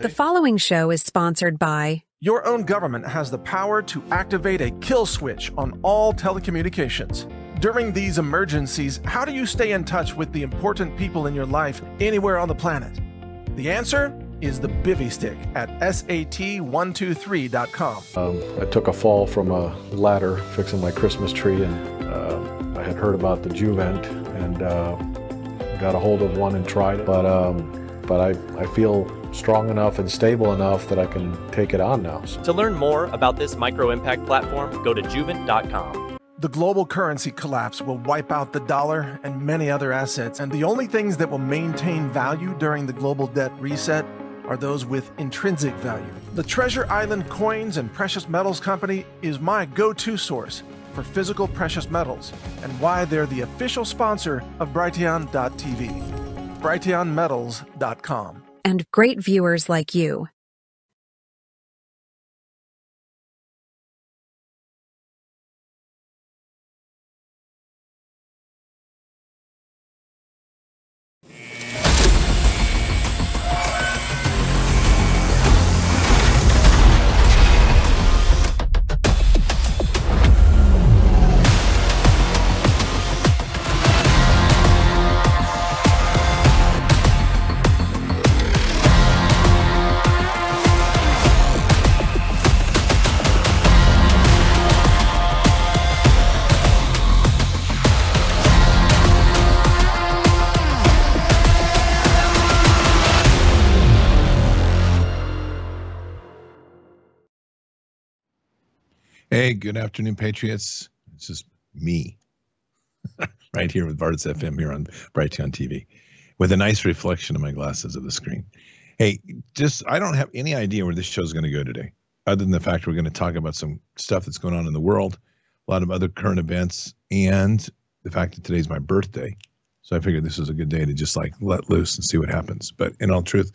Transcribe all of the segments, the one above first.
The following show is sponsored by Your own government has the power to activate a kill switch on all telecommunications. During these emergencies, how do you stay in touch with the important people in your life anywhere on the planet? The answer is the Bivy Stick at sat123.com. Um, I took a fall from a ladder fixing my Christmas tree, and uh, I had heard about the Juvent and uh, got a hold of one and tried it. But um, but I, I feel strong enough and stable enough that I can take it on now. To learn more about this micro impact platform, go to juvent.com. The global currency collapse will wipe out the dollar and many other assets, and the only things that will maintain value during the global debt reset are those with intrinsic value. The Treasure Island Coins and Precious Metals Company is my go to source for physical precious metals and why they're the official sponsor of Brighteon.tv. BrighteonMetals.com. and great viewers like you. Hey, good afternoon, Patriots. This is me, right here with Bards FM here on Brighteon TV, with a nice reflection of my glasses of the screen. Hey, just I don't have any idea where this show is going to go today, other than the fact we're going to talk about some stuff that's going on in the world, a lot of other current events, and the fact that today's my birthday. So I figured this was a good day to just like let loose and see what happens. But in all truth,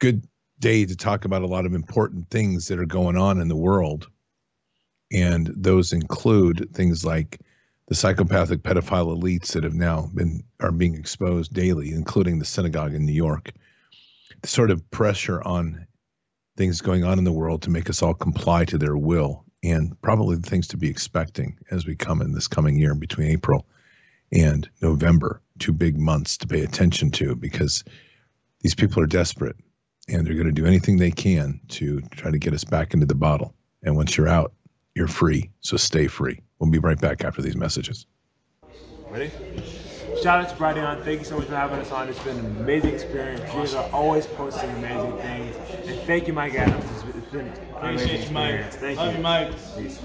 good day to talk about a lot of important things that are going on in the world and those include things like the psychopathic pedophile elites that have now been are being exposed daily, including the synagogue in New York. The sort of pressure on things going on in the world to make us all comply to their will, and probably the things to be expecting as we come in this coming year between April and November, two big months to pay attention to because these people are desperate and they're going to do anything they can to try to get us back into the bottle. And once you're out, you're free, so stay free. We'll be right back after these messages. Ready? Shout out to Brighteon. Thank you so much for having us on. It's been an amazing experience. You guys are always posting amazing things. And thank you, Mike Adams. It's been, an amazing Appreciate you, Mike. experience. Thank Love you. you, Mike. Peace.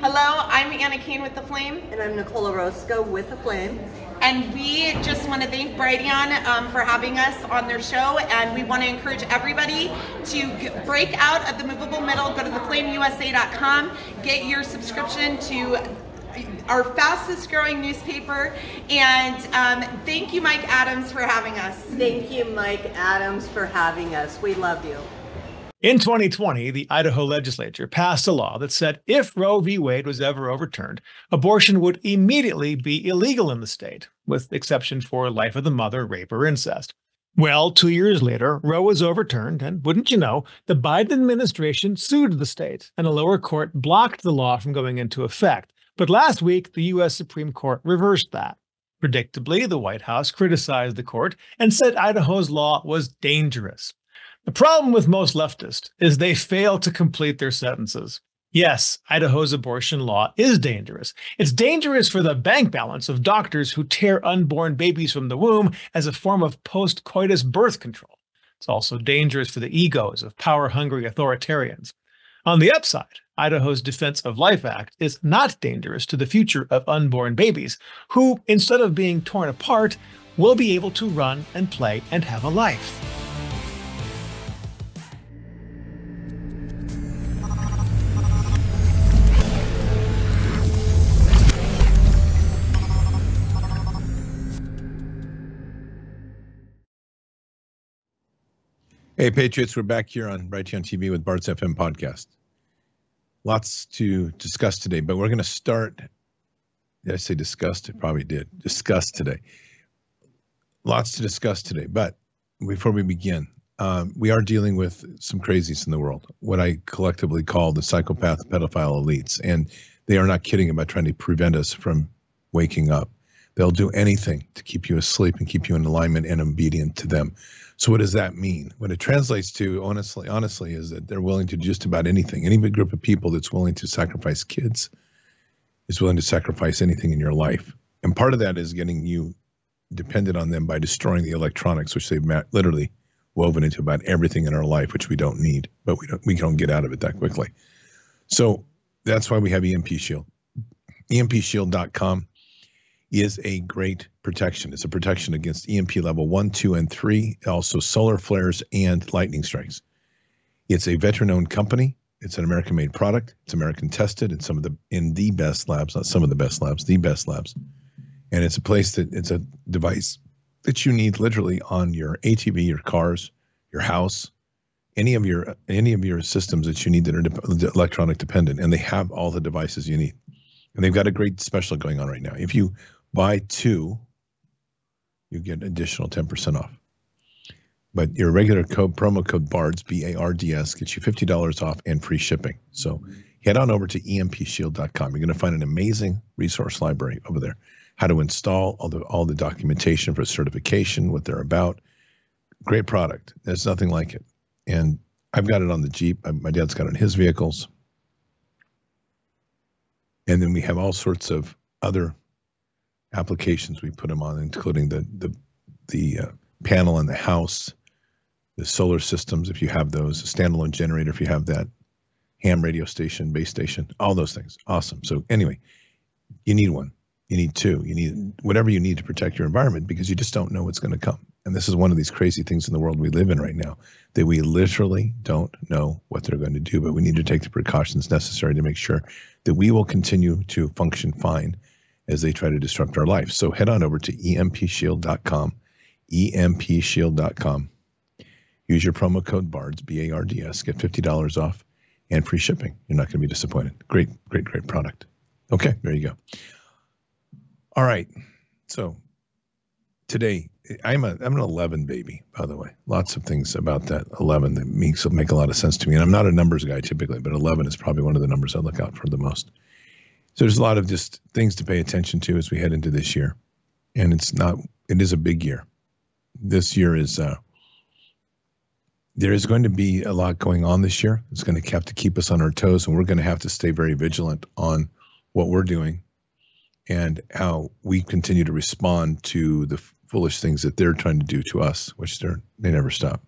Hello, I'm Anna Kane with The Flame, And I'm Nicola Roscoe with The Flame. And we just want to thank Brighteon um, for having us on their show. And we want to encourage everybody to g- break out of the movable middle, go to theflameusa.com, get your subscription to our fastest growing newspaper. And um, thank you, Mike Adams, for having us. Thank you, Mike Adams, for having us. We love you. In 2020, the Idaho legislature passed a law that said if Roe v. Wade was ever overturned, abortion would immediately be illegal in the state, with exception for life of the mother, rape, or incest. Well, two years later, Roe was overturned, and wouldn't you know, the Biden administration sued the state, and a lower court blocked the law from going into effect. But last week, the U.S. Supreme Court reversed that. Predictably, the White House criticized the court and said Idaho's law was dangerous. The problem with most leftists is they fail to complete their sentences. Yes, Idaho's abortion law is dangerous. It's dangerous for the bank balance of doctors who tear unborn babies from the womb as a form of post coitus birth control. It's also dangerous for the egos of power hungry authoritarians. On the upside, Idaho's Defense of Life Act is not dangerous to the future of unborn babies, who, instead of being torn apart, will be able to run and play and have a life. Hey, Patriots, we're back here on Brighteon TV with Bards FM podcast. Lots to discuss today, but we're going to start. Did I say discussed? It probably did. Discuss today. Lots to discuss today, but before we begin, um, we are dealing with some crazies in the world, what I collectively call the psychopath pedophile elites. And they are not kidding about trying to prevent us from waking up. They'll do anything to keep you asleep and keep you in alignment and obedient to them. So what does that mean? What it translates to, honestly, honestly, is that they're willing to do just about anything. Any big group of people that's willing to sacrifice kids is willing to sacrifice anything in your life. And part of that is getting you dependent on them by destroying the electronics, which they've literally woven into about everything in our life, which we don't need, but we don't we don't get out of it that quickly. So that's why we have EMP Shield. EMPShield.com is a great protection. It's a protection against EMP level one, two, and three, also solar flares and lightning strikes. It's a veteran-owned company. It's an American-made product. It's American tested in some of the in the best labs, not some of the best labs, the best labs. And it's a place that it's a device that you need literally on your ATV, your cars, your house, any of your any of your systems that you need that are de- electronic dependent, and they have all the devices you need. And they've got a great special going on right now. If you buy two, you get additional 10% off. But your regular code promo code BARDS, B A R D S, gets you $50 off and free shipping. So head on over to empshield.com. You're going to find an amazing resource library over there. How to install all the all the documentation for certification, what they're about. Great product. There's nothing like it. And I've got it on the Jeep. My dad's got it on his vehicles. And then we have all sorts of other applications we put them on, including the the the uh, panel in the house, the solar systems if you have those, a standalone generator if you have that, ham radio station, base station, all those things. Awesome. So anyway, you need one. You need two. You need whatever you need to protect your environment because you just don't know what's going to come. And this is one of these crazy things in the world we live in right now that we literally don't know what they're going to do, but we need to take the precautions necessary to make sure that we will continue to function fine as they try to disrupt our life. So head on over to empshield.com, empshield.com. Use your promo code BARDS, B A R D S, get $50 off and free shipping. You're not going to be disappointed. Great, great, great product. Okay, there you go. All right. So today, I'm a I'm an 11 baby, by the way. Lots of things about that 11 that makes make a lot of sense to me. And I'm not a numbers guy typically, but 11 is probably one of the numbers I look out for the most. So there's a lot of just things to pay attention to as we head into this year, and it's not. It is a big year. This year is. Uh, there is going to be a lot going on this year. It's going to have to keep us on our toes, and we're going to have to stay very vigilant on what we're doing and how we continue to respond to the foolish things that they're trying to do to us, which they're they never stop.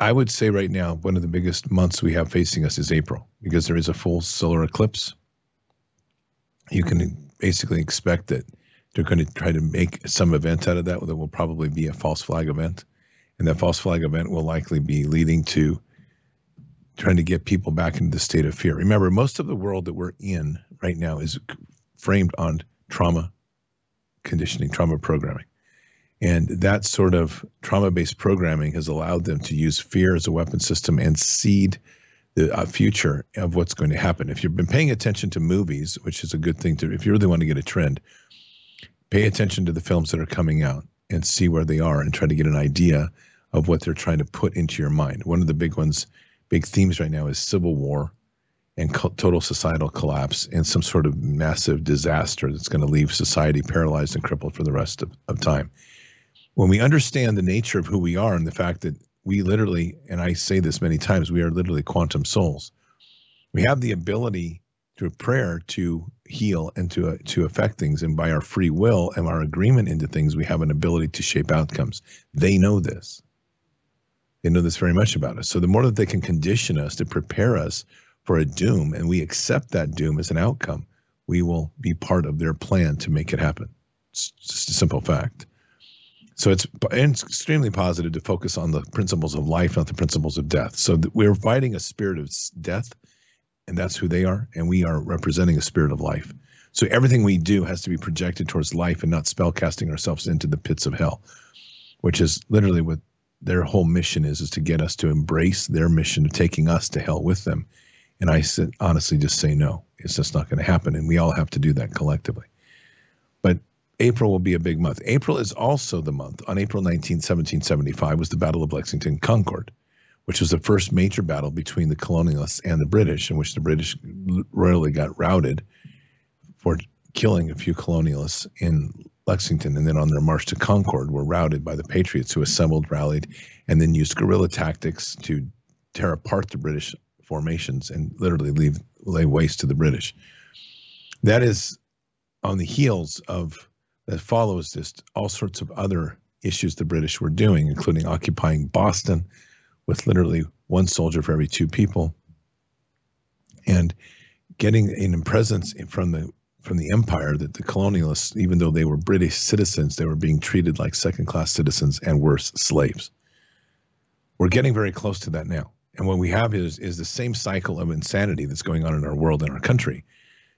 I would say right now, one of the biggest months we have facing us is April because there is a full solar eclipse. You can basically expect that they're going to try to make some event out of that that will probably be a false flag event. And that false flag event will likely be leading to trying to get people back into the state of fear. Remember, most of the world that we're in right now is framed on trauma conditioning, trauma programming. And that sort of trauma based programming has allowed them to use fear as a weapon system and seed the uh, future of what's going to happen. If you've been paying attention to movies, which is a good thing to, if you really want to get a trend, pay attention to the films that are coming out and see where they are and try to get an idea of what they're trying to put into your mind. One of the big ones, big themes right now is civil war and co- total societal collapse and some sort of massive disaster that's going to leave society paralyzed and crippled for the rest of, of time when we understand the nature of who we are and the fact that we literally, and I say this many times, we are literally quantum souls. We have the ability through prayer to heal and to uh, to affect things, and by our free will and our agreement into things, we have an ability to shape outcomes. They know this. They know this very much about us. So the more that they can condition us to prepare us for a doom, and we accept that doom as an outcome, we will be part of their plan to make it happen. It's just a simple fact. So it's, it's extremely positive to focus on the principles of life, not the principles of death. So we're fighting a spirit of death, and that's who they are, and we are representing a spirit of life. So everything we do has to be projected towards life and not spell casting ourselves into the pits of hell, which is literally what their whole mission is: is to get us to embrace their mission of taking us to hell with them. And I said, honestly just say no. It's just not going to happen, and we all have to do that collectively. But April will be a big month. April is also the month. On April 19, 1775, was the Battle of Lexington Concord, which was the first major battle between the colonialists and the British, in which the British royally got routed for killing a few colonialists in Lexington. And then on their march to Concord, were routed by the Patriots, who assembled, rallied, and then used guerrilla tactics to tear apart the British formations and literally leave lay waste to the British. That is on the heels of that follows just all sorts of other issues the British were doing, including occupying Boston with literally one soldier for every two people, and getting an presence from the from the empire that the colonialists, even though they were British citizens, they were being treated like second class citizens and worse, slaves. We're getting very close to that now. And what we have is is the same cycle of insanity that's going on in our world and our country.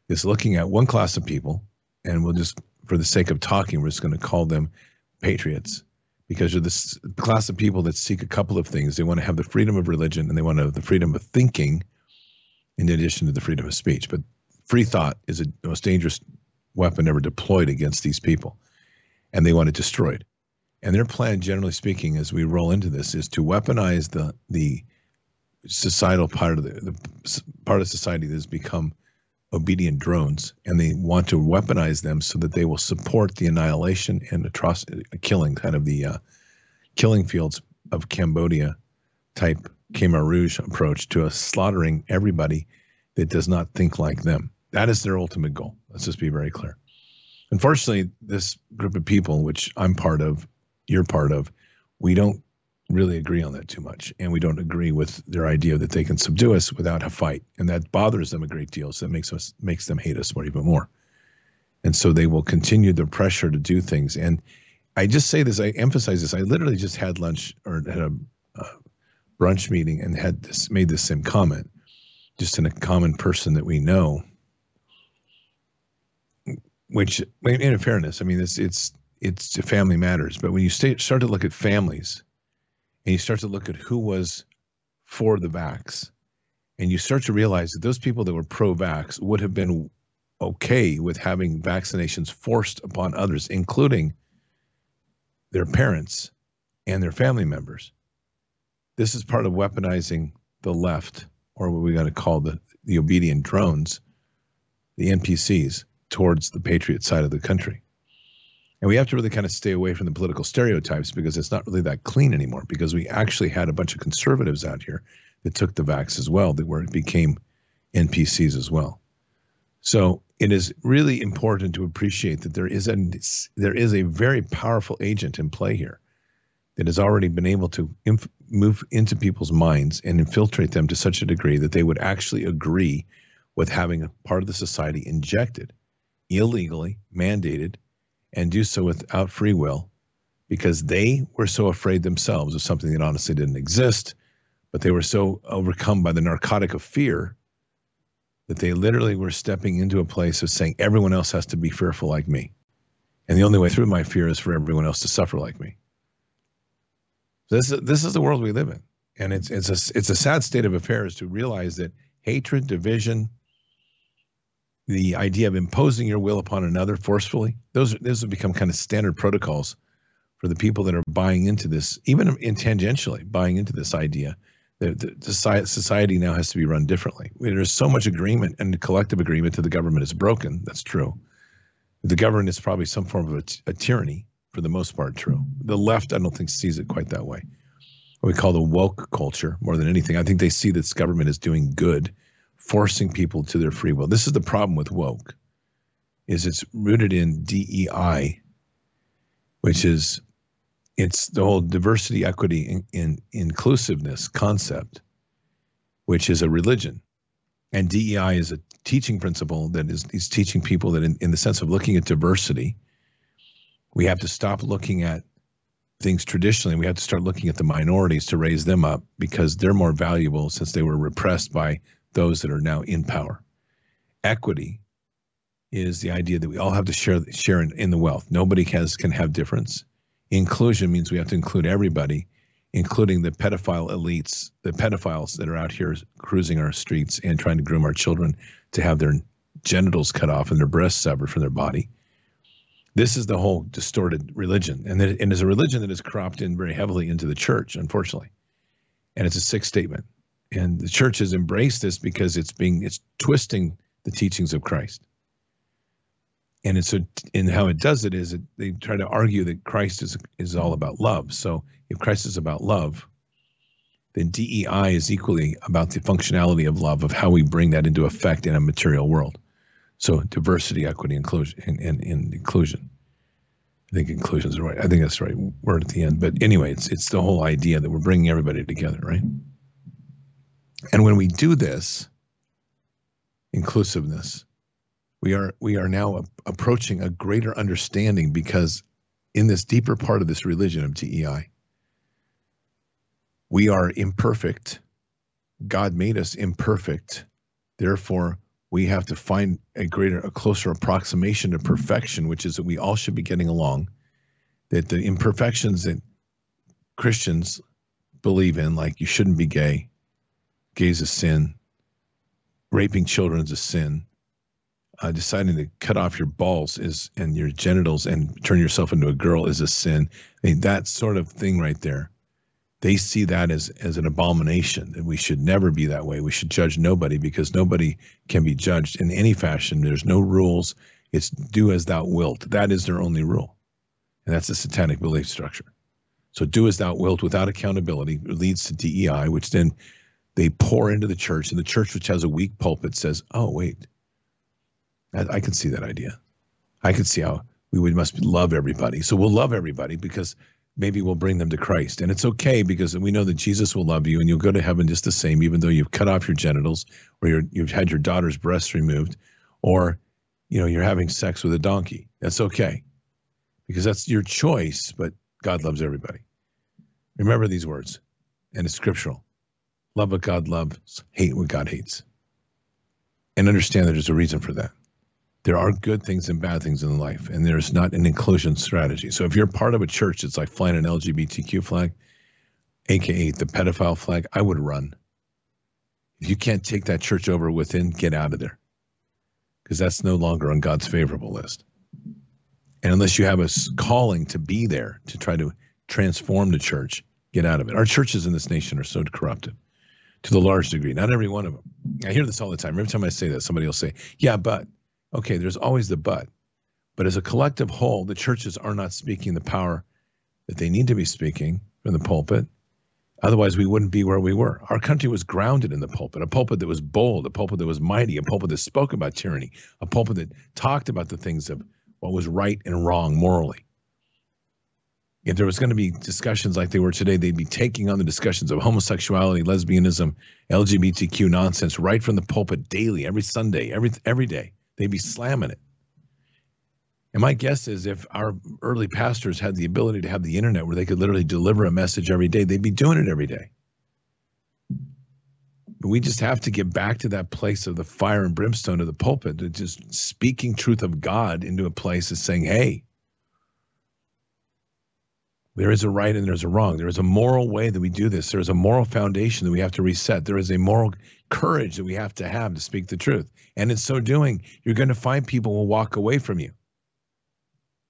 Is looking at one class of people, and we'll just for the sake of talking, we're just going to call them patriots because you're this class of people that seek a couple of things. They want to have the freedom of religion and they want to have the freedom of thinking in addition to the freedom of speech. But free thought is the most dangerous weapon ever deployed against these people. And they want it destroyed. And their plan, generally speaking, as we roll into this, is to weaponize the the societal part of the, the part of society that has become obedient drones and they want to weaponize them so that they will support the annihilation and atrocity killing kind of the uh, killing fields of cambodia type khmer rouge approach to a slaughtering everybody that does not think like them. That is their ultimate goal. Let's just be very clear. Unfortunately this group of people which i'm part of you're part of we don't really agree on that too much, and we don't agree with their idea that they can subdue us without a fight, and that bothers them a great deal. So it makes us makes them hate us more even more, and so they will continue the pressure to do things. And I just say this, I emphasize this. I literally just had lunch or had a, a brunch meeting and had this made this same comment, just in a common person that we know. Which, in fairness, I mean, it's it's it's family matters, but when you start to look at families and you start to look at who was for the vax, and you start to realize that those people that were pro vax would have been okay with having vaccinations forced upon others, including their parents and their family members. This is part of weaponizing the left, or what we got to call the, the obedient drones, the NPCs, towards the patriot side of the country. And we have to really kind of stay away from the political stereotypes because it's not really that clean anymore. Because we actually had a bunch of conservatives out here that took the vax as well, that were became NPCs as well. So it is really important to appreciate that there is a there is a very powerful agent in play here that has already been able to inf- move into people's minds and infiltrate them to such a degree that they would actually agree with having a part of the society injected illegally, mandated, and do so without free will because they were so afraid themselves of something that honestly didn't exist, but they were so overcome by the narcotic of fear that they literally were stepping into a place of saying, everyone else has to be fearful like me. And the only way through my fear is for everyone else to suffer like me. This is, this is the world we live in. And it's, it's, a, it's a sad state of affairs to realize that hatred, division, the idea of imposing your will upon another forcefully those those have become kind of standard protocols for the people that are buying into this even in tangentially buying into this idea that the society now has to be run differently. There's so much agreement and collective agreement that the government is broken. That's true. The government is probably some form of a, a tyranny for the most part true. The left i don't think sees it quite that way. What we call the woke culture more than anything. I think they see this government is doing good forcing people to their free will. This is the problem with woke, is it's rooted in DEI, which is it's the whole diversity, equity, and in, in, inclusiveness concept, which is a religion. And DEI is a teaching principle that is, is teaching people that in, in the sense of looking at diversity, we have to stop looking at things traditionally. We have to start looking at the minorities to raise them up because they're more valuable since they were repressed by those that are now in power. Equity is the idea that we all have to share share in, in the wealth. Nobody has can have difference. Inclusion means we have to include everybody, including the pedophile elites, the pedophiles that are out here cruising our streets and trying to groom our children to have their genitals cut off and their breasts severed from their body. This is the whole distorted religion, and it, and it's a religion that has cropped in very heavily into the church, unfortunately. And it's a sick statement, and the church has embraced this because it's being it's twisting the teachings of Christ. And it's a, and how it does it is it, they try to argue that Christ is is all about love. So if Christ is about love, then DEI is equally about the functionality of love, of how we bring that into effect in a material world. So diversity, equity, inclusion, and, and, and inclusion. I think inclusion is right. I think that's the right word at the end. But anyway, it's it's the whole idea that we're bringing everybody together, right? And when we do this, inclusiveness, we are we are now approaching a greater understanding because in this deeper part of this religion of DEI, we are imperfect. God made us imperfect. Therefore, we have to find a greater, a closer approximation to perfection, which is that we all should be getting along. That the imperfections that Christians believe in, like you shouldn't be gay, gay is a sin, raping children is a sin, uh, deciding to cut off your balls is and your genitals and turn yourself into a girl is a sin. I mean, that sort of thing right there. They see that as as an abomination that we should never be that way. We should judge nobody because nobody can be judged in any fashion. There's no rules. It's do as thou wilt. That is their only rule. And that's a satanic belief structure. So do as thou wilt without accountability. Leads to dei which then they pour into the church and the church which has a weak pulpit says oh wait i, I can see that idea i can see how we would must love everybody so we'll love everybody because maybe we'll bring them to Christ. And it's okay because we know that Jesus will love you and you'll go to heaven just the same, even though you've cut off your genitals or you have had your daughter's breasts removed or, you know, you're having sex with a donkey. That's okay because that's your choice, but God loves everybody. Remember these words, and it's scriptural. Love what God loves, hate what God hates. And understand that there's a reason for that there are good things and bad things in life, and there's not an inclusion strategy. So if you're part of a church that's like flying an LGBTQ flag, aka the pedophile flag, I would run. If you can't take that church over within, get out of there. Because that's no longer on God's favorable list. And unless you have a calling to be there to try to transform the church, get out of it. Our churches in this nation are so corrupted to the large degree. Not every one of them. I hear this all the time. Every time I say that, somebody will say, Yeah, but Okay, there's always the but. But as a collective whole, the churches are not speaking the power that they need to be speaking from the pulpit. Otherwise, we wouldn't be where we were. Our country was grounded in the pulpit, a pulpit that was bold, a pulpit that was mighty, a pulpit that spoke about tyranny, a pulpit that talked about the things of what was right and wrong morally. If there was going to be discussions like they were today, they'd be taking on the discussions of homosexuality, lesbianism, LGBTQ nonsense right from the pulpit daily, every Sunday, every every day. They'd be slamming it. And my guess is if our early pastors had the ability to have the internet where they could literally deliver a message every day, they'd be doing it every day. But we just have to get back to that place of the fire and brimstone of the pulpit, to just speaking truth of God into a place of saying, hey, there is a right and there's a wrong. There is a moral way that we do this. There is a moral foundation that we have to reset. There is a moral courage that we have to have to speak the truth. And in so doing, you're going to find people will walk away from you.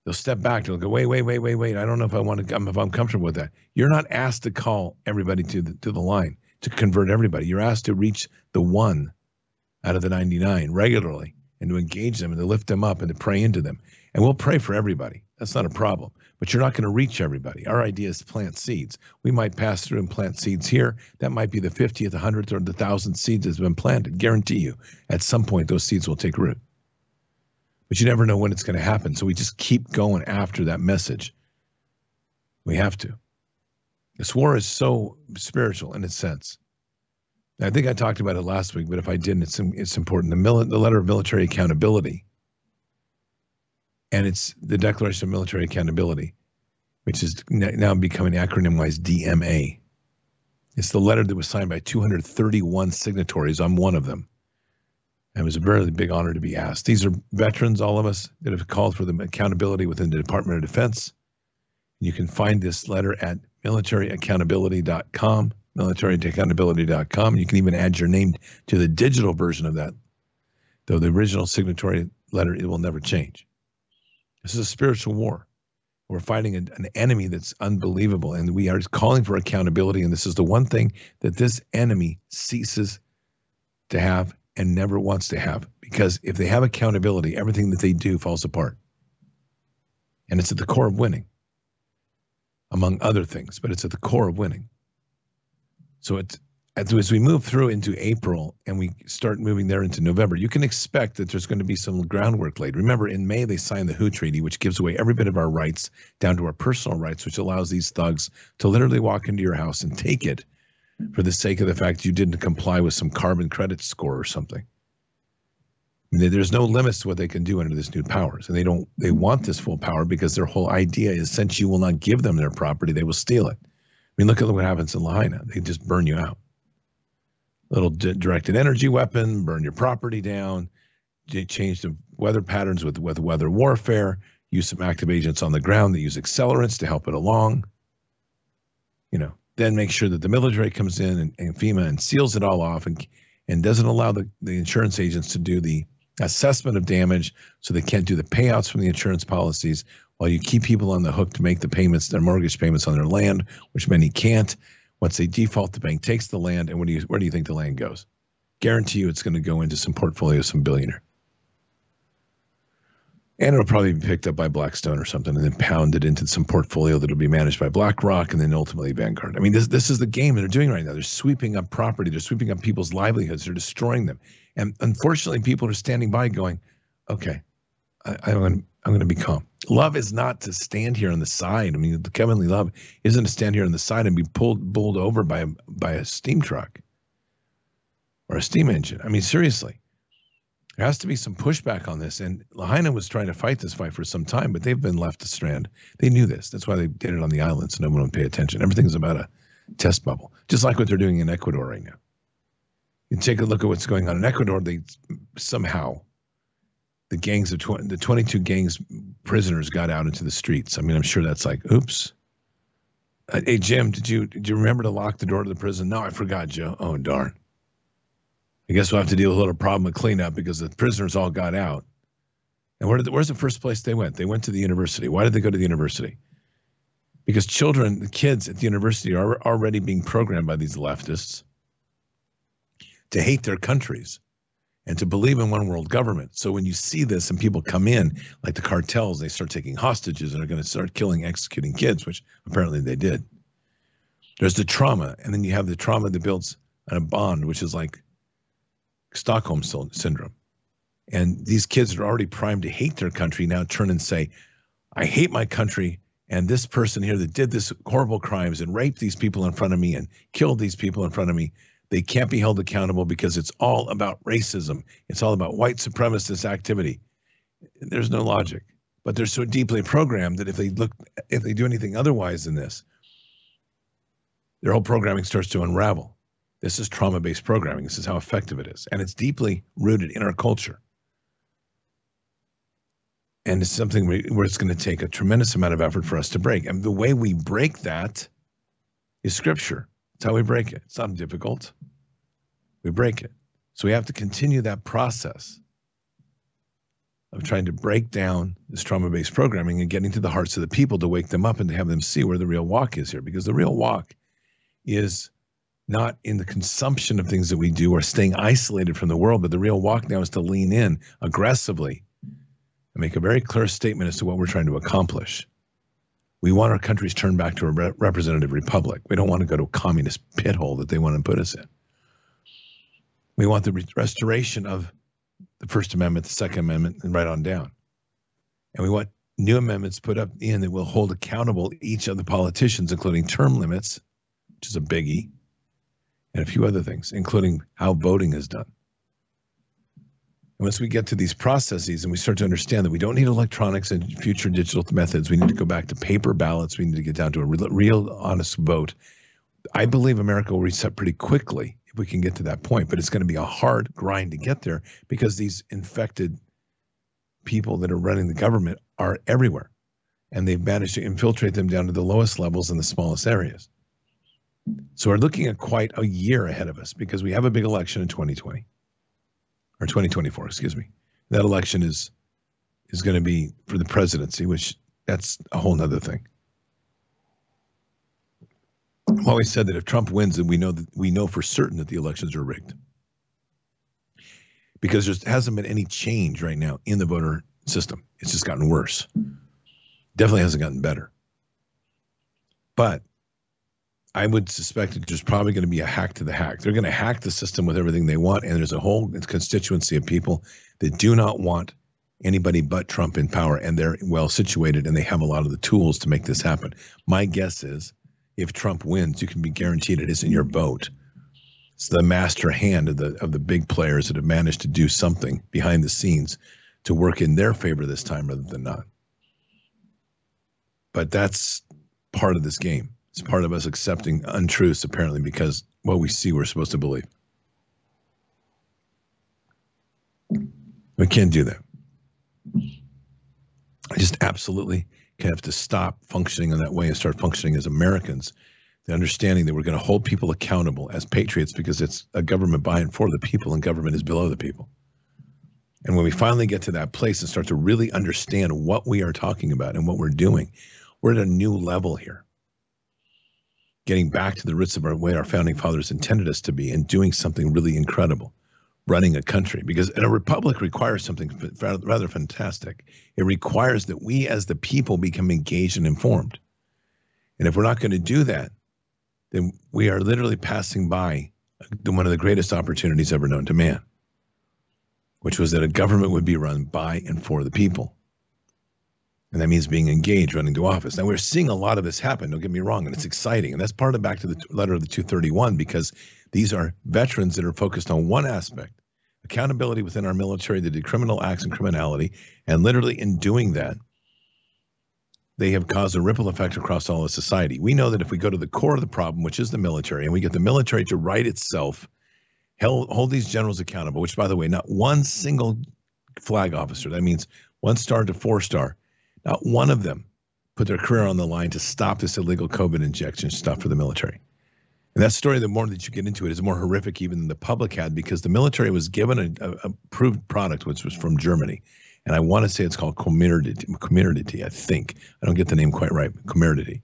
They'll step back. They'll go, wait, wait, wait, wait, wait. I don't know if I want to, come if I'm comfortable with that. You're not asked to call everybody to the to the line to convert everybody. You're asked to reach the one out of the 99 regularly and to engage them and to lift them up and to pray into them. And we'll pray for everybody. That's not a problem. But you're not going to reach everybody. Our idea is to plant seeds. We might pass through and plant seeds here. That might be the 50th, 100th, or the 1,000th seeds that's been planted. Guarantee you, at some point, those seeds will take root. But you never know when it's going to happen. So we just keep going after that message. We have to. This war is so spiritual in its sense. I think I talked about it last week, but if I didn't, it's, it's important. The, mili- the letter of military accountability and it's the Declaration of Military Accountability, which is now becoming acronym wise DMA. It's the letter that was signed by 231 signatories. I'm one of them. And it was a very big honor to be asked. These are veterans, all of us, that have called for the accountability within the Department of Defense. You can find this letter at militaryaccountability.com, militaryaccountability.com. You can even add your name to the digital version of that, though the original signatory letter, it will never change. This is a spiritual war. We're fighting an, an enemy that's unbelievable, and we are calling for accountability. And this is the one thing that this enemy ceases to have and never wants to have. Because if they have accountability, everything that they do falls apart. And it's at the core of winning, among other things, but it's at the core of winning. So it's as we move through into April and we start moving there into November, you can expect that there's going to be some groundwork laid. Remember, in May, they signed the WHO Treaty, which gives away every bit of our rights down to our personal rights, which allows these thugs to literally walk into your house and take it for the sake of the fact you didn't comply with some carbon credit score or something. There's no limits to what they can do under this new powers, and they don't. They want this full power because their whole idea is since you will not give them their property, they will steal it. I mean, look at what happens in Lahaina. They just burn you out little directed energy weapon, burn your property down, change the weather patterns with, with weather warfare, use some active agents on the ground that use accelerants to help it along. You know, then make sure that the military comes in and, and FEMA and seals it all off and and doesn't allow the, the insurance agents to do the assessment of damage so they can't do the payouts from the insurance policies while you keep people on the hook to make the payments, their mortgage payments on their land, which many can't. Once they default, the bank takes the land, and where do you where do you think the land goes? Guarantee you, it's going to go into some portfolio some billionaire, and it'll probably be picked up by Blackstone or something, and then pounded into some portfolio that'll be managed by BlackRock, and then ultimately Vanguard. I mean, this this is the game they're doing right now. They're sweeping up property, they're sweeping up people's livelihoods, they're destroying them, and unfortunately, people are standing by, going, "Okay, I, I'm I'm going to be calm." love is not to stand here on the side. I mean, the Lee love isn't to stand here on the side and be pulled bowled over by by a steam truck or a steam engine. I mean, seriously, there has to be some pushback on this. And Lahaina was trying to fight this fight for some time, but they've been left to strand. They knew this. That's why they did it on the island, so no one would pay attention. Everything's about a test bubble, just like what they're doing in Ecuador right now. You take a look at what's going on in Ecuador. They somehow the gangs of tw- the 22 gangs prisoners got out into the streets. I mean, I'm sure that's like, oops. Uh, hey Jim, did you did you remember to lock the door to the prison? No, I forgot, Joe. Oh darn. I guess we'll have to deal with a little problem with cleanup because the prisoners all got out. And where the, where's the first place they went? They went to the university. Why did they go to the university? Because children, the kids at the university are already being programmed by these leftists to hate their countries and to believe in one world government. So when you see this and people come in, like the cartels, they start taking hostages and are going to start killing, executing kids, which apparently they did. There's the trauma, and then you have the trauma that builds a bond, which is like Stockholm syndrome. And these kids are already primed to hate their country now turn and say, I hate my country. And this person here that did this horrible crimes and raped these people in front of me and killed these people in front of me they can't be held accountable because it's all about racism. It's all about white supremacist activity. There's no logic. But they're so deeply programmed that if they look if they do anything otherwise than this, their whole programming starts to unravel. This is trauma-based programming. This is how effective it is. And it's deeply rooted in our culture. And it's something where it's going to take a tremendous amount of effort for us to break. And the way we break that is scripture. That's how we break it. It's not difficult. We break it. So we have to continue that process of trying to break down this trauma based programming and getting to the hearts of the people to wake them up and to have them see where the real walk is here. Because the real walk is not in the consumption of things that we do or staying isolated from the world, but the real walk now is to lean in aggressively and make a very clear statement as to what we're trying to accomplish. We want our countries turned back to a re- representative republic. We don't want to go to a communist pit hole that they want to put us in. We want the re- restoration of the First Amendment, the Second Amendment, and right on down. And we want new amendments put up in that will hold accountable each of the politicians, including term limits, which is a biggie, and a few other things, including how voting is done. Once we get to these processes and we start to understand that we don't need electronics and future digital methods, we need to go back to paper ballots. We need to get down to a real, real honest vote. I believe America will reset pretty quickly if we can get to that point, but it's going to be a hard grind to get there because these infected people that are running the government are everywhere and they've managed to infiltrate them down to the lowest levels in the smallest areas. So we're looking at quite a year ahead of us because we have a big election in 2020 or 2024, excuse me. That election is is going to be for the presidency, which that's a whole nother thing. I've always said that if Trump wins, then we know that we know for certain that the elections are rigged. Because there hasn't been any change right now in the voter system. It's just gotten worse. Definitely hasn't gotten better. But I would suspect that there's probably going to be a hack to the hack. They're going to hack the system with everything they want, and there's a whole constituency of people that do not want anybody but Trump in power, and they're well situated, and they have a lot of the tools to make this happen. My guess is, if Trump wins, you can be guaranteed it isn't your vote. It's the master hand of the of the big players that have managed to do something behind the scenes to work in their favor this time rather than not. But that's part of this game. It's part of us accepting untruths, apparently, because what we see we're supposed to believe. We can't do that. I just absolutely have to stop functioning in that way and start functioning as Americans. The understanding that we're going to hold people accountable as patriots because it's a government by and for the people, and government is below the people. And when we finally get to that place and start to really understand what we are talking about and what we're doing, we're at a new level here getting back to the roots of our way our founding fathers intended us to be and doing something really incredible running a country. Because a republic requires something rather fantastic. It requires that we as the people become engaged and informed. And if we're not going to do that then we are literally passing by uh, one of the greatest opportunities ever known to man which was that a government would be run by and for the people and that means being engaged running to office. Now we're seeing a lot of this happen. Don't get me wrong, and it's mm-hmm. exciting. And that's part of back to the letter of the 231 because these are veterans that are focused on one aspect: accountability within our military that did criminal acts and criminality. And literally, in doing that, they have caused a ripple effect across all of society. We know that if we go to the core of the problem, which is the military, and we get the military to right itself, hold, hold these generals accountable. Which, by the way, not one single flag officer—that means one star to four star not one of them put their career on the line to stop this illegal COVID injection stuff for the military. And that story, the more that you get into it, is more horrific even than the public had because the military was given a, approved product, which was from Germany. And I want to say it's called Comirnaty, I think. I don't get the name quite right, Comirnaty.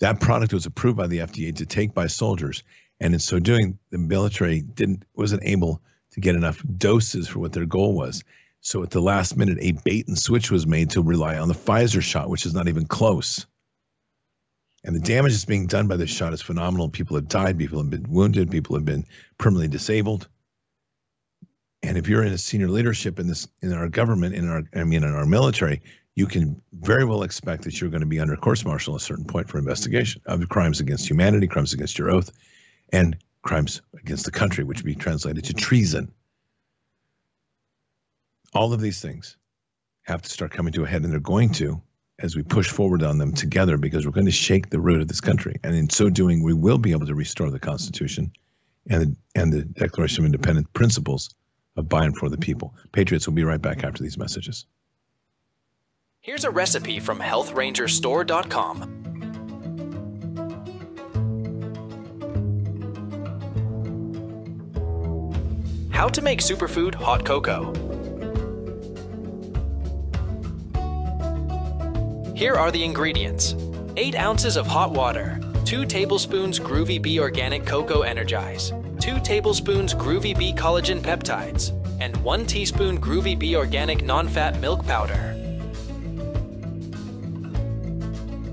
That product was approved by the FDA to take by soldiers. And in so doing, the military didn't wasn't able to get enough doses for what their goal was. So at the last minute, a bait and switch was made to rely on the Pfizer shot, which is not even close. And the damage that's being done by this shot is phenomenal. People have died, people have been wounded, people have been permanently disabled. And if you're in a senior leadership in this in our government, in our I mean in our military, you can very well expect that you're going to be under court martial at a certain point for investigation of crimes against humanity, crimes against your oath, and crimes against the country, which would be translated to treason. All of these things have to start coming to a head, and they're going to as we push forward on them together because we're going to shake the root of this country. And in so doing, we will be able to restore the Constitution and the, and the Declaration of Independent principles of by and for the people. Patriots will be right back after these messages. Here's a recipe from healthrangerstore.com. How to make superfood hot cocoa. Here are the ingredients 8 ounces of hot water, 2 tablespoons Groovy Bee Organic Cocoa Energize, 2 tablespoons Groovy Bee Collagen Peptides, and 1 teaspoon Groovy Bee Organic Non Fat Milk Powder.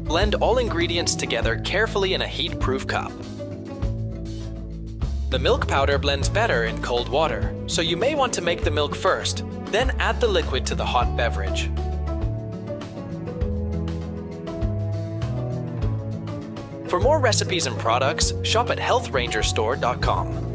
Blend all ingredients together carefully in a heat proof cup. The milk powder blends better in cold water, so you may want to make the milk first, then add the liquid to the hot beverage. For more recipes and products, shop at healthrangerstore.com.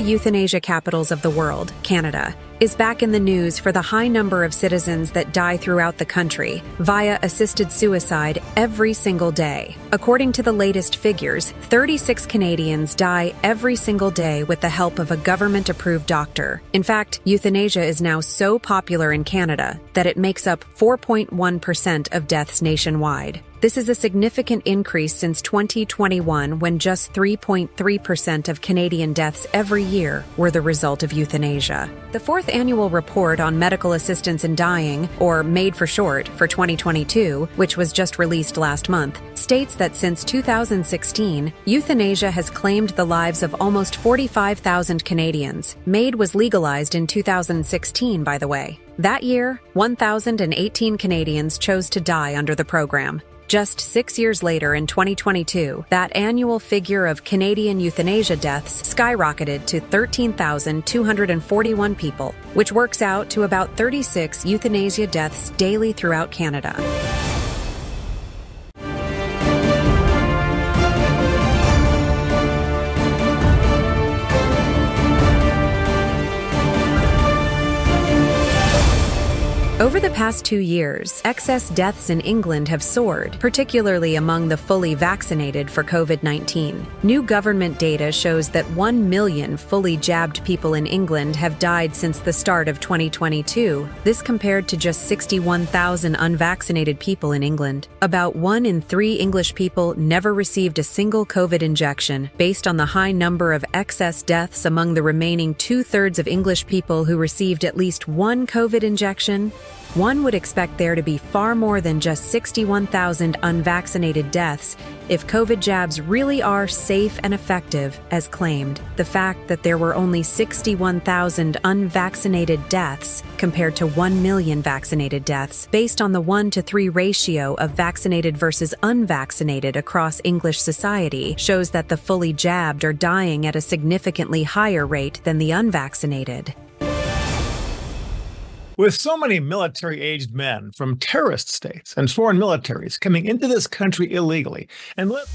the euthanasia capitals of the world, Canada, is back in the news for the high number of citizens that die throughout the country via assisted suicide every single day. According to the latest figures, 36 Canadians die every single day with the help of a government approved doctor. In fact, euthanasia is now so popular in Canada that it makes up 4.1% of deaths nationwide. This is a significant increase since 2021 when just 3.3% of Canadian deaths every year were the result of euthanasia. The fourth annual report on medical assistance in dying, or MAID for short, for 2022, which was just released last month, states that since 2016, euthanasia has claimed the lives of almost 45,000 Canadians. MAID was legalized in 2016, by the way. That year, 1,018 Canadians chose to die under the program. Just six years later, in 2022, that annual figure of Canadian euthanasia deaths skyrocketed to 13,241 people, which works out to about 36 euthanasia deaths daily throughout Canada. Over the past two years, excess deaths in England have soared, particularly among the fully vaccinated for COVID 19. New government data shows that 1 million fully jabbed people in England have died since the start of 2022. This compared to just 61,000 unvaccinated people in England. About one in three English people never received a single COVID injection, based on the high number of excess deaths among the remaining two thirds of English people who received at least one COVID injection. One would expect there to be far more than just 61,000 unvaccinated deaths if COVID jabs really are safe and effective, as claimed. The fact that there were only 61,000 unvaccinated deaths compared to 1 million vaccinated deaths, based on the 1 to 3 ratio of vaccinated versus unvaccinated across English society, shows that the fully jabbed are dying at a significantly higher rate than the unvaccinated. With so many military aged men from terrorist states and foreign militaries coming into this country illegally, and let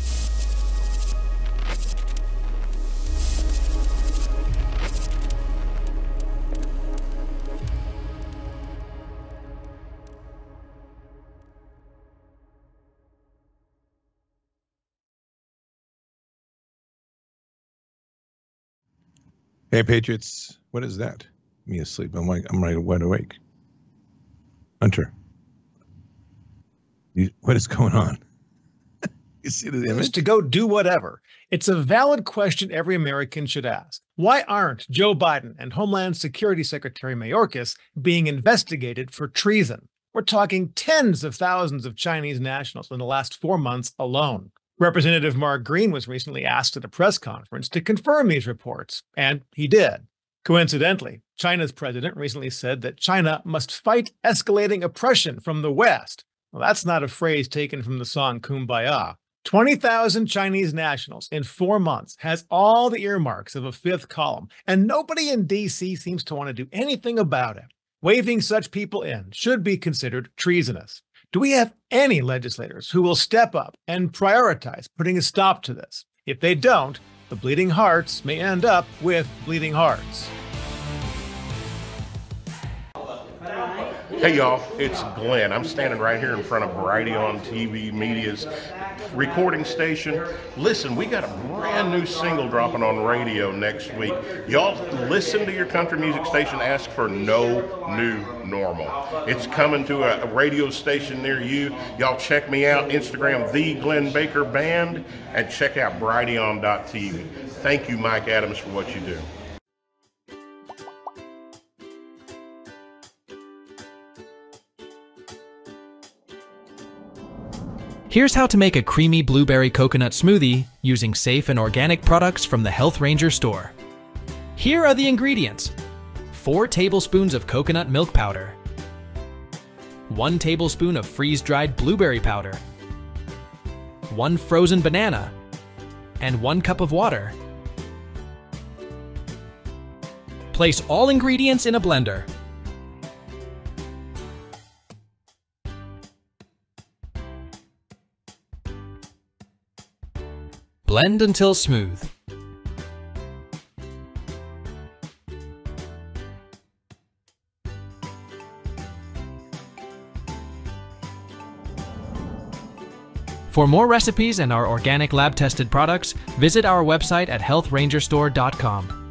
Hey, Patriots, what is that? Me asleep. I'm like, I'm right wide awake. Hunter, you, what is going on? you see the image? to go do whatever. It's a valid question every American should ask. Why aren't Joe Biden and Homeland Security Secretary Mayorkas being investigated for treason? We're talking tens of thousands of Chinese nationals in the last four months alone. Representative Mark Green was recently asked at a press conference to confirm these reports, and he did. Coincidentally, China's president recently said that China must fight escalating oppression from the West. Well, that's not a phrase taken from the song Kumbaya. 20,000 Chinese nationals in four months has all the earmarks of a fifth column, and nobody in D.C. seems to want to do anything about it. Waving such people in should be considered treasonous. Do we have any legislators who will step up and prioritize putting a stop to this? If they don't, the bleeding hearts may end up with bleeding hearts. Hey y'all, it's Glenn. I'm standing right here in front of Brighteon TV Media's recording station. Listen, we got a brand new single dropping on radio next week. Y'all listen to your country music station, ask for No New Normal. It's coming to a, radio station near you. Y'all check me out, Instagram, The Glenn Baker Band, and check out Brighteon.tv. Thank you, Mike Adams, for what you do. Here's how to make a creamy blueberry coconut smoothie using safe and organic products from the Health Ranger store. Here are the ingredients 4 tablespoons of coconut milk powder, 1 tablespoon of freeze dried blueberry powder, 1 frozen banana, and 1 cup of water. Place all ingredients in a blender. Blend until smooth. For more recipes and our organic lab tested products, visit our website at healthrangerstore.com.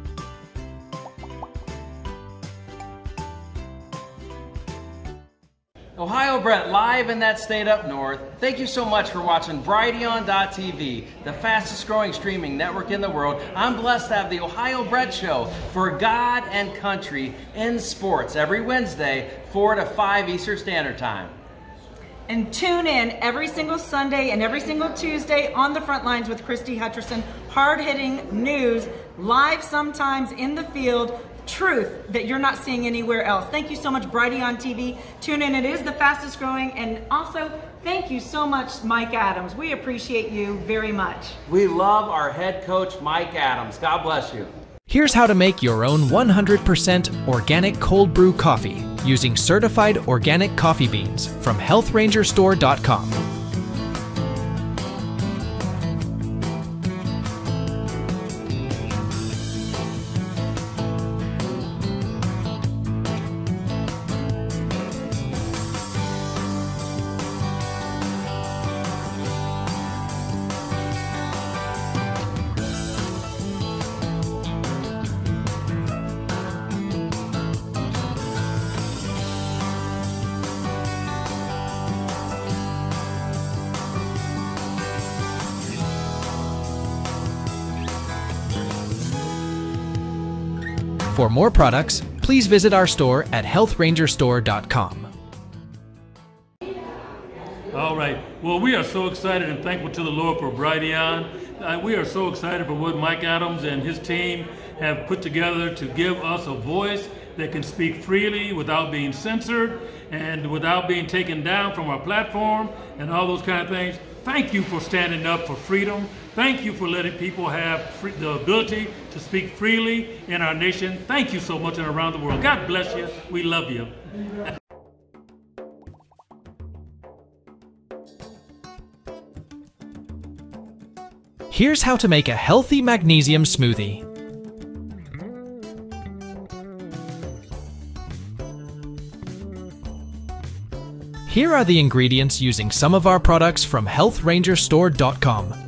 in that state up north. Thank you so much for watching Brighteon.tv, the fastest growing streaming network in the world. I'm blessed to have the Ohio Bread Show for God and country in sports every Wednesday, 4 to 5 Eastern Standard Time. And tune in every single Sunday and every single Tuesday on the front lines with Christy Hutcherson. Hard hitting news, live sometimes in the field, truth that you're not seeing anywhere else. Thank you so much, Brighteon TV. Tune in, it is the fastest growing. And also, thank you so much, Mike Adams. We appreciate you very much. We love our head coach, Mike Adams. God bless you. Here's how to make your own 100% organic cold brew coffee using certified organic coffee beans from healthrangerstore.com. For more products, please visit our store at healthrangerstore.com. All right. Well, we are so excited and thankful to the Lord for Brighteon. Uh, we are so excited for what Mike Adams and his team have put together to give us a voice that can speak freely without being censored and without being taken down from our platform and all those kind of things. Thank you for standing up for freedom. Thank you for letting people have free, the ability to speak freely in our nation. Thank you so much and around the world. God bless you. We love you. Here's how to make a healthy magnesium smoothie. Here are the ingredients using some of our products from healthrangerstore.com.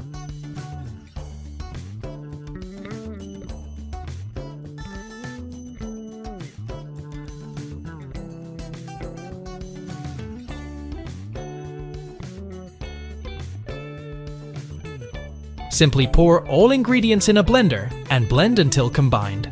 Simply pour all ingredients in a blender and blend until combined.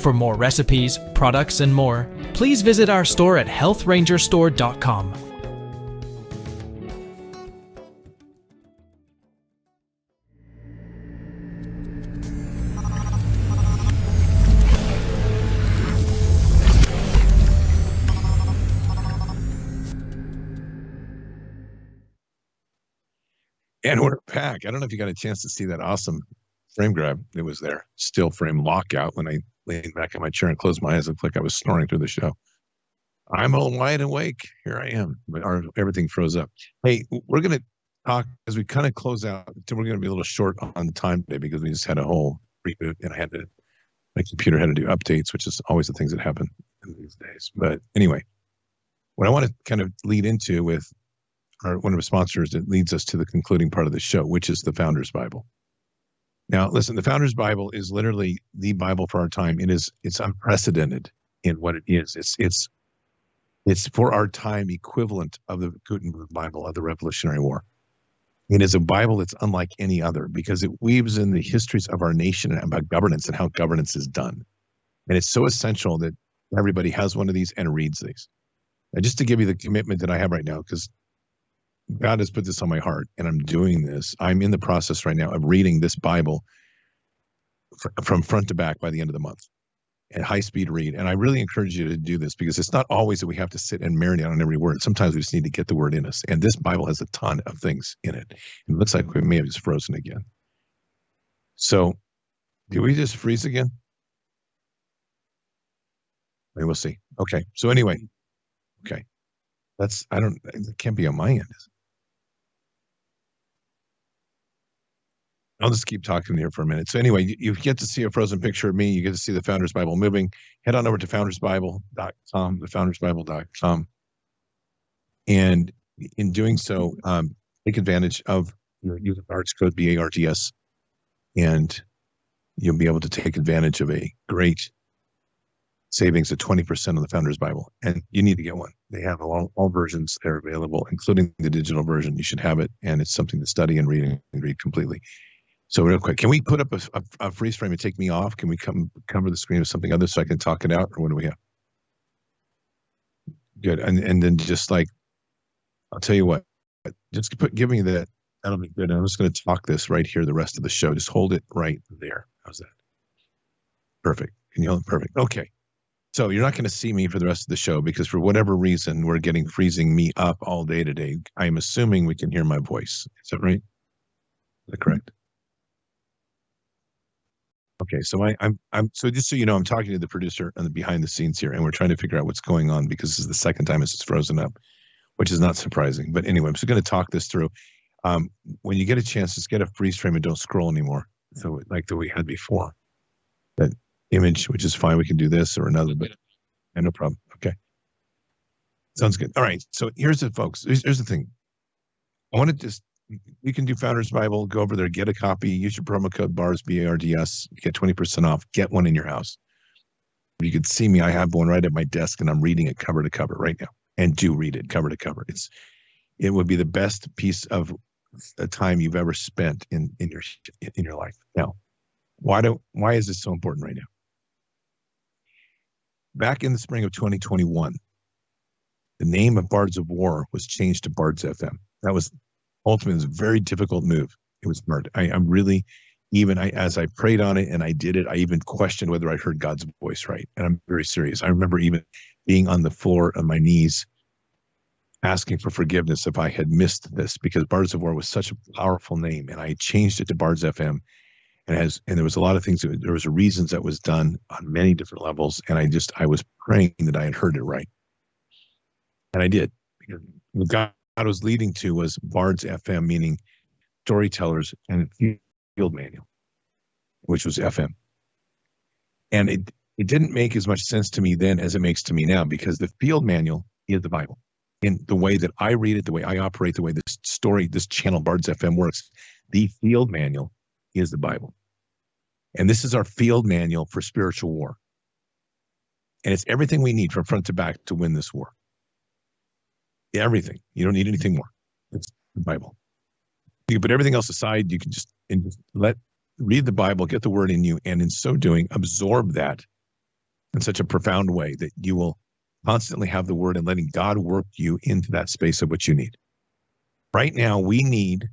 For more recipes, products, and more, please visit our store at healthrangerstore.com. And we're back. I don't know if you got a chance to see that awesome frame grab. It was there, still frame lockout when I leaned back in my chair and closed my eyes. Looked like I was snoring through the show. I'm all wide awake. Here I am. Our, everything froze up. Hey, we're going to talk as we kind of close out. We're going to be a little short on time today because we just had a whole reboot and I had to, my computer had to do updates, which is always the things that happen these days. But anyway, what I want to kind of lead into with our, one of our sponsors that leads us to the concluding part of the show, which is the Founders Bible. Now, listen, the Founders Bible is literally the Bible for our time. It is it's unprecedented in what it is. It's it's it's for our time equivalent of the Gutenberg Bible of the Revolutionary War. It is a Bible that's unlike any other because it weaves in the histories of our nation and about governance and how governance is done. And it's so essential that everybody has one of these and reads these. And just to give you the commitment that I have right now, because God has put this on my heart and I'm doing this. I'm in the process right now of reading this Bible from front to back by the end of the month at high speed read. And I really encourage you to do this because it's not always that we have to sit and marinate on every word. Sometimes we just need to get the word in us. And this Bible has a ton of things in it. It looks like we may have just frozen again. So, do we just freeze again? we'll see. Okay. So anyway, okay. That's I don't it can't be on my end. I'll just keep talking here for a minute. So anyway, you, you, get to see a frozen picture of me. You get to see the Founders Bible moving. Head on over to foundersbible.com, thefoundersbible.com. And in doing so, um, take advantage of your user arts code BARDS, and you'll be able to take advantage of a great savings of 20% on the Founders Bible. And you need to get one. They have all, all versions they're available, including the digital version. You should have it, and it's something to study and read and read completely. So real quick, can we put up a, a, a, freeze frame and take me off? Can we come cover the screen with something other so I can talk it out, or what do we have? Good, and and then just like, I'll tell you what, just put give me that. That'll be good. I'm just going to talk this right here the rest of the show. Just hold it right there. How's that? Perfect. Can you hold it? Perfect. Okay. So you're not going to see me for the rest of the show because for whatever reason we're getting freezing me up all day today. I'm assuming we can hear my voice. Is that right? Is that correct? Okay, so I, I'm I'm so just so you know, I'm talking to the producer and the behind the scenes here, and we're trying to figure out what's going on because this is the second time it's frozen up, which is not surprising. But anyway, I'm just going to talk this through. Um, when you get a chance, just get a freeze frame and don't scroll anymore. So like the we had before, that image, which is fine. We can do this or another, but yeah, no problem. Okay, sounds good. All right. So here's the folks. Here's, here's the thing. I want to just you can do Founders Bible. Go over there, get a copy. Use your promo code BARDS B A R D S. Get twenty percent off. Get one in your house. You can see me. I have one right at my desk, and I'm reading it cover to cover right now. And do read it cover to cover. It's it would be the best piece of a time you've ever spent in in your in your life. Now, why do why is this so important right now? Back in the spring of 2021, the name of Bards of War was changed to Bards FM. That was ultimately it was a very difficult move. It was hard. I, am really even I as I prayed on it and I did it, I even questioned whether I heard God's voice right. And I'm very serious. I remember even being on the floor on my knees asking for forgiveness if I had missed this because Bards of War was such a powerful name and I changed it to Bards FM and as and there was a lot of things there was reasons that was done on many different levels and I just I was praying that I had heard it right and I did because God I was leading to was Bards FM, meaning storytellers and field manual, which was FM. And it, it didn't make as much sense to me then as it makes to me now because the field manual is the Bible. In the way that I read it, the way I operate, the way this story, this channel, Bards FM works, the field manual is the Bible. And this is our field manual for spiritual war. And it's everything we need from front to back to win this war everything. You don't need anything more. It's the Bible. You put everything else aside. You can just, and just let read the Bible, get the word in you, and in so doing, absorb that in such a profound way that you will constantly have the word and letting God work you into that space of what you need. Right now, we need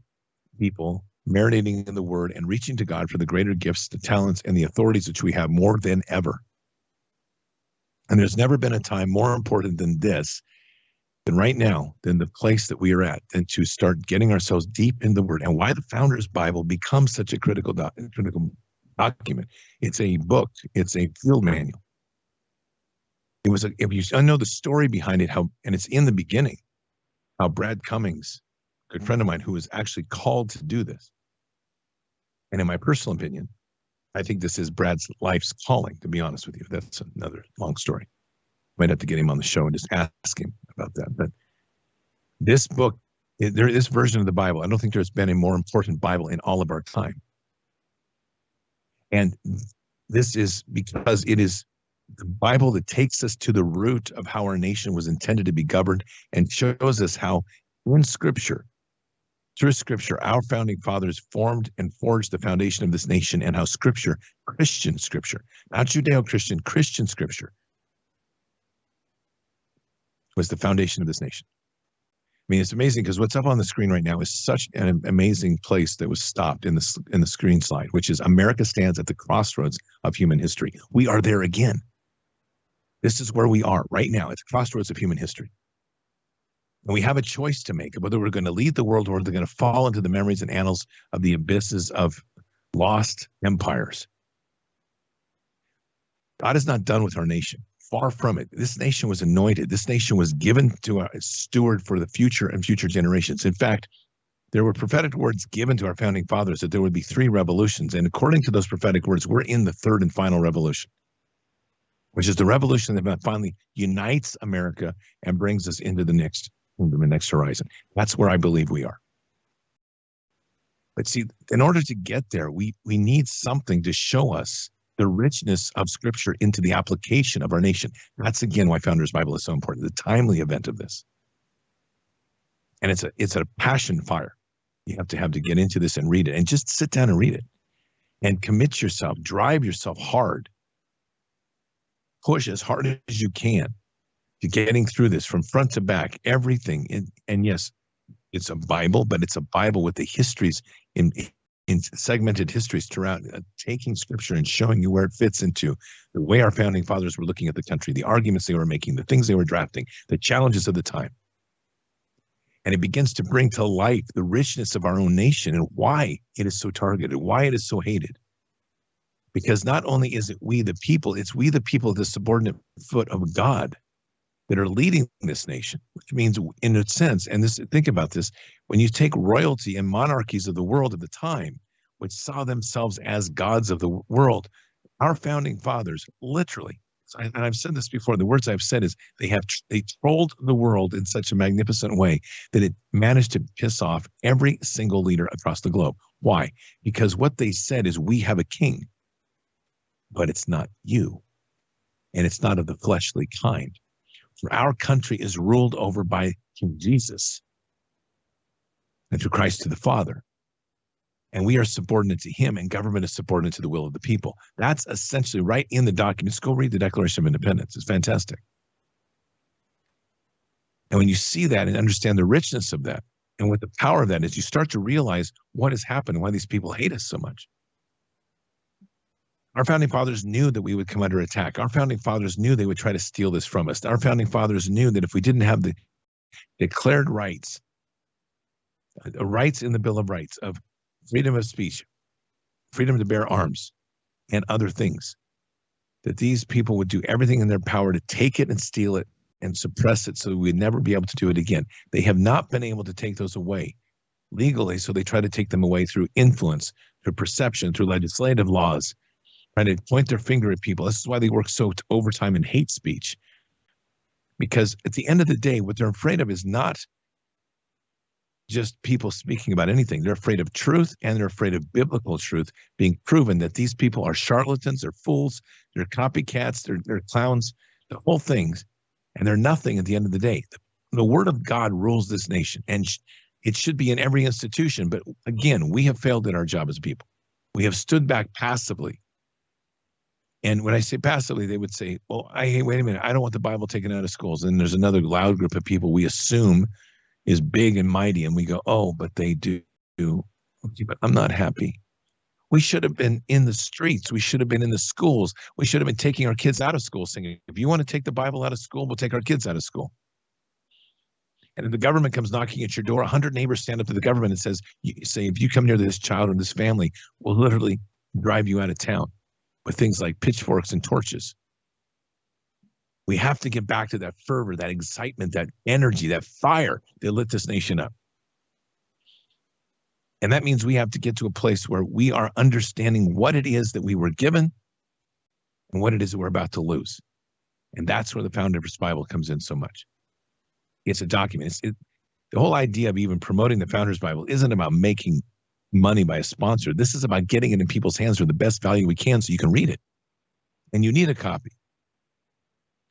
people marinating in the word and reaching to God for the greater gifts, the talents, and the authorities which we have more than ever. And there's never been a time more important than this than right now, than the place that we are at, than to start getting ourselves deep in the Word. And why the Founders Bible becomes such a critical, critical document. It's a book. It's a field manual. It was a, if you know the story behind it, how and it's in the beginning, how Brad Cummings, a good friend of mine, who was actually called to do this. And in my personal opinion, I think this is Brad's life's calling. To be honest with you, that's another long story. Might have to get him on the show and just ask him about that. But this book, there, this version of the Bible, I don't think there's been a more important Bible in all of our time. And this is because it is the Bible that takes us to the root of how our nation was intended to be governed and shows us how in Scripture, through Scripture, our founding fathers formed and forged the foundation of this nation, and how Scripture, Christian Scripture, not Judeo Christian, Christian Scripture, was the foundation of this nation. I mean, it's amazing because what's up on the screen right now is such an amazing place that was stopped in the in the screen slide, which is America stands at the crossroads of human history. We are there again. This is where we are right now. It's crossroads of human history. And we have a choice to make whether we're going to lead the world or we're going to fall into the memories and annals of the abysses of lost empires. God is not done with our nation. Far from it. This nation was anointed. This nation was given to a steward for the future and future generations. In fact, there were prophetic words given to our founding fathers that there would be three revolutions. And according to those prophetic words, we're in the third and final revolution, which is the revolution that finally unites America and brings us into the next the next horizon. That's where I believe we are. But see, in order to get there, we we need something to show us the richness of scripture into the application of our nation. That's mm-hmm. again why Founders Bible is so important, the timely event of this. And it's a it's a passion fire you have to have to get into this and read it and just sit down and read it and commit yourself, drive yourself hard, push as hard as you can to getting through this from front to back, everything. And, and yes, it's a Bible, but it's a Bible with the histories in in segmented histories throughout, uh, taking scripture and showing you where it fits into the way our founding fathers were looking at the country, the arguments they were making, the things they were drafting, the challenges of the time. And it begins to bring to light the richness of our own nation and why it is so targeted, why it is so hated. Because not only is it we the people, it's we the people, the subordinate foot of God that are leading this nation, which means, in a sense, and this think about this, when you take royalty and monarchies of the world at the time, which saw themselves as gods of the world, our founding fathers literally, and I've said this before, the words I've said is they have they trolled the world in such a magnificent way that it managed to piss off every single leader across the globe. Why? Because what they said is we have a king, but it's not you, and it's not of the fleshly kind. For our country is ruled over by King Jesus and through Christ to the Father. And we are subordinate to him, and government is subordinate to the will of the people. That's essentially right in the documents. Go read the Declaration of Independence. It's fantastic. And when you see that and understand the richness of that, and what the power of that is, you start to realize what has happened and why these people hate us so much. Our founding fathers knew that we would come under attack. Our founding fathers knew they would try to steal this from us. Our founding fathers knew that if we didn't have the declared rights, uh, rights in the Bill of Rights of freedom of speech, freedom to bear arms, and other things, that these people would do everything in their power to take it and steal it and suppress it so we'd never be able to do it again. They have not been able to take those away legally, so they try to take them away through influence, through perception, through legislative laws, trying to point their finger at people. This is why they work so overtime in hate speech. Because at the end of the day, what they're afraid of is not just people speaking about anything. They're afraid of truth and they're afraid of biblical truth being proven that these people are charlatans, they're fools, they're copycats, they're, they're clowns, the whole things. And they're nothing at the end of the day. The, the word of God rules this nation and sh- it should be in every institution. But again, we have failed at our job as people. We have stood back passively and when I say passively, they would say, "Well, I wait a minute. I don't want the Bible taken out of schools." And there's another loud group of people we assume is big and mighty, and we go, "Oh, but they do." Okay, but I'm not happy. We should have been in the streets. We should have been in the schools. We should have been taking our kids out of school singing. If you want to take the Bible out of school, we'll take our kids out of school. And if the government comes knocking at your door, 100 neighbors stand up to the government and says, say, if you come near this child or this family, we'll literally drive you out of town with things like pitchforks and torches. We have to get back to that fervor, that excitement, that energy, that fire that lit this nation up. And that means we have to get to a place where we are understanding what it is that we were given and what it is that we're about to lose. And that's where the Founders Bible comes in so much. It's a document. It's, it, the whole idea of even promoting the Founders Bible isn't about making money by a sponsor. This is about getting it in people's hands for the best value we can so you can read it. And you need a copy.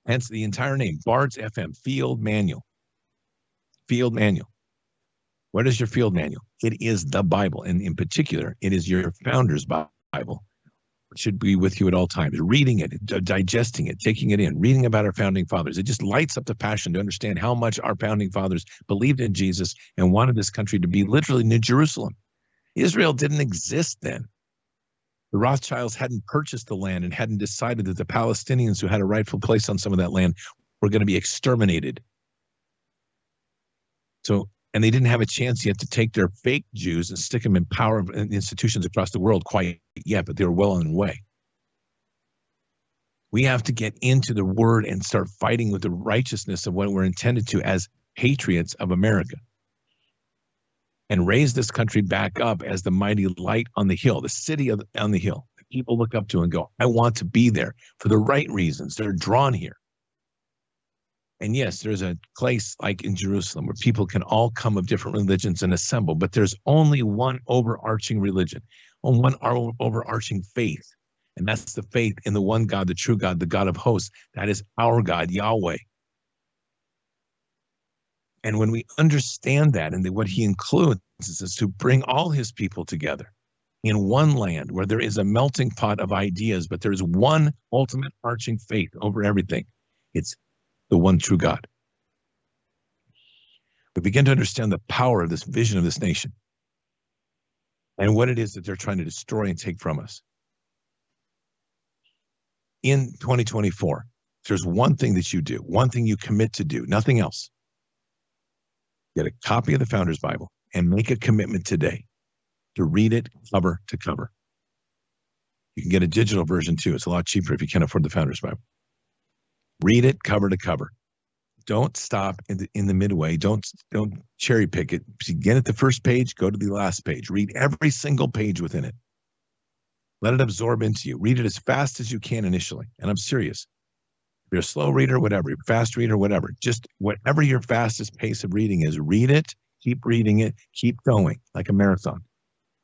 Hence the entire name, Bards FM Field Manual. Field Manual. What is your field manual? It is the Bible. And in particular, it is your founder's Bible. It should be with you at all times, reading it, digesting it, taking it in, reading about our founding fathers. It just lights up the passion to understand how much our founding fathers believed in Jesus and wanted this country to be literally New Jerusalem. Israel didn't exist then. The Rothschilds hadn't purchased the land and hadn't decided that the Palestinians who had a rightful place on some of that land were going to be exterminated. So, and they didn't have a chance yet to take their fake Jews and stick them in power institutions across the world quite yet, but they were well on their way. We have to get into the word and start fighting with the righteousness of what we're intended to as patriots of America and raise this country back up as the mighty light on the hill, the city of, on the hill. that People look up to and go, I want to be there for the right reasons. They're drawn here. And yes, there's a place like in Jerusalem where people can all come of different religions and assemble, but there's only one overarching religion, on one overarching faith. And that's the faith in the one God, the true God, the God of hosts. That is our God, Yahweh. And when we understand that and what he includes is to bring all his people together in one land where there is a melting pot of ideas, but there is one ultimate arching faith over everything. It's the one true God. We begin to understand the power of this vision of this nation and what it is that they're trying to destroy and take from us. In 2024, there's one thing that you do, one thing you commit to do, nothing else. Get a copy of the Founders Bible and make a commitment today to read it cover to cover. You can get a digital version too. It's a lot cheaper if you can't afford the Founders Bible. Read it cover to cover. Don't stop in the, in the midway. Don't don't cherry pick it. Begin at the first page, go to the last page. Read every single page within it. Let it absorb into you. Read it as fast as you can initially. And I'm serious. You're a slow reader, whatever, fast reader, whatever, just whatever your fastest pace of reading is, read it, keep reading it, keep going like a marathon.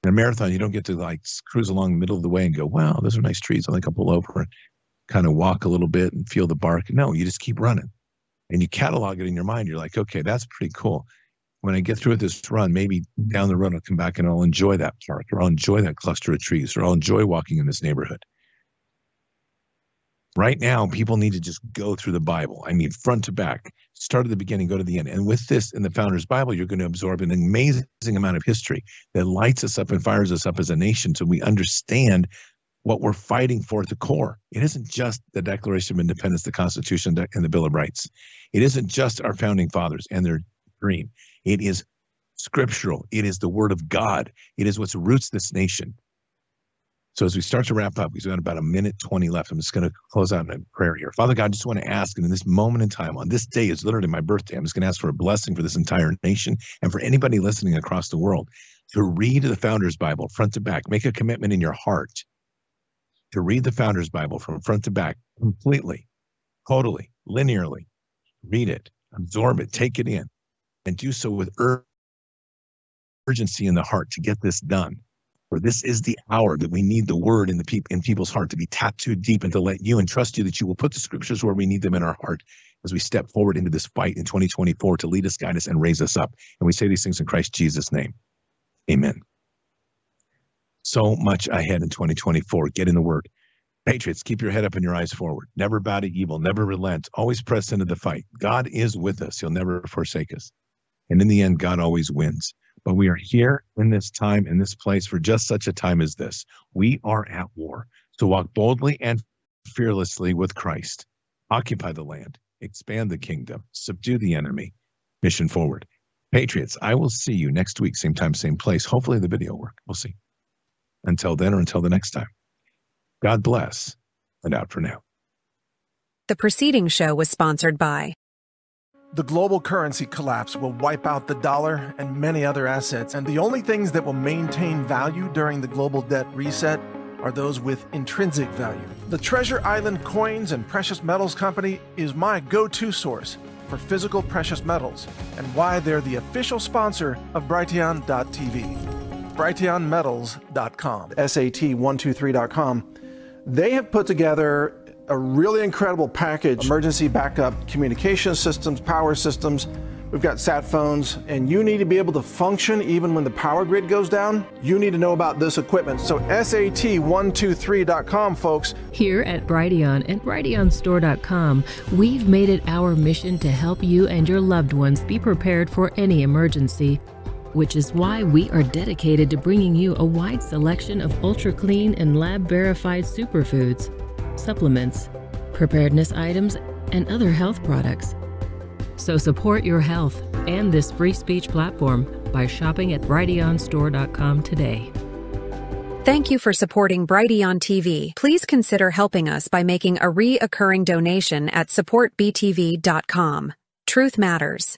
In a marathon, you don't get to like cruise along the middle of the way and go, wow, those are nice trees. I think I'll pull over and kind of walk a little bit and feel the bark. No, you just keep running and you catalog it in your mind. You're like, okay, that's pretty cool. When I get through with this run, maybe down the road I'll come back and I'll enjoy that park or I'll enjoy that cluster of trees or I'll enjoy walking in this neighborhood. Right now, people need to just go through the Bible. I mean, front to back, start at the beginning, go to the end. And with this in the Founders Bible, you're going to absorb an amazing amount of history that lights us up and fires us up as a nation so we understand what we're fighting for at the core. It isn't just the Declaration of Independence, the Constitution, and the Bill of Rights. It isn't just our founding fathers and their dream. It is scriptural. It is the Word of God. It is what roots this nation. So as we start to wrap up, we've got about a minute 20 left. I'm just going to close out in a prayer here. Father God, I just want to ask, and in this moment in time, on this day is literally my birthday, I'm just going to ask for a blessing for this entire nation and for anybody listening across the world to read the Founders Bible front to back. Make a commitment in your heart to read the Founders Bible from front to back completely, totally, linearly. Read it, absorb it, take it in, and do so with urgency in the heart to get this done. For this is the hour that we need the word in the peop- in people's heart to be tattooed deep and to let you and trust you that you will put the scriptures where we need them in our heart as we step forward into this fight in 2024 to lead us, guide us, and raise us up. And we say these things in Christ Jesus' name. Amen. So much ahead in 2024. Get in the word. Patriots, keep your head up and your eyes forward. Never bow to evil, never relent, always press into the fight. God is with us, He'll never forsake us. And in the end, God always wins. But we are here in this time, in this place, for just such a time as this. We are at war. So walk boldly and fearlessly with Christ. Occupy the land, expand the kingdom, subdue the enemy. Mission forward. Patriots, I will see you next week, same time, same place. Hopefully the video work. We'll see. Until then or until the next time. God bless and out for now. The preceding show was sponsored by The global currency collapse will wipe out the dollar and many other assets, and the only things that will maintain value during the global debt reset are those with intrinsic value. The Treasure Island Coins and Precious Metals Company is my go to source for physical precious metals and why they're the official sponsor of Brighteon.tv. BrighteonMetals.com. SAT123.com. They have put together a really incredible package emergency backup communication systems, power systems. We've got sat phones, and you need to be able to function even when the power grid goes down. You need to know about this equipment. So, SAT123.com, folks. Here at Brighteon and BrighteonStore.com, we've made it our mission to help you and your loved ones be prepared for any emergency. Which is why we are dedicated to bringing you a wide selection of ultra clean and lab verified superfoods, supplements, preparedness items, and other health products. So support your health and this free speech platform by shopping at BrighteonStore.com today. Thank you for supporting Brighteon TV. Please consider helping us by making a reoccurring donation at supportbtv.com. Truth matters.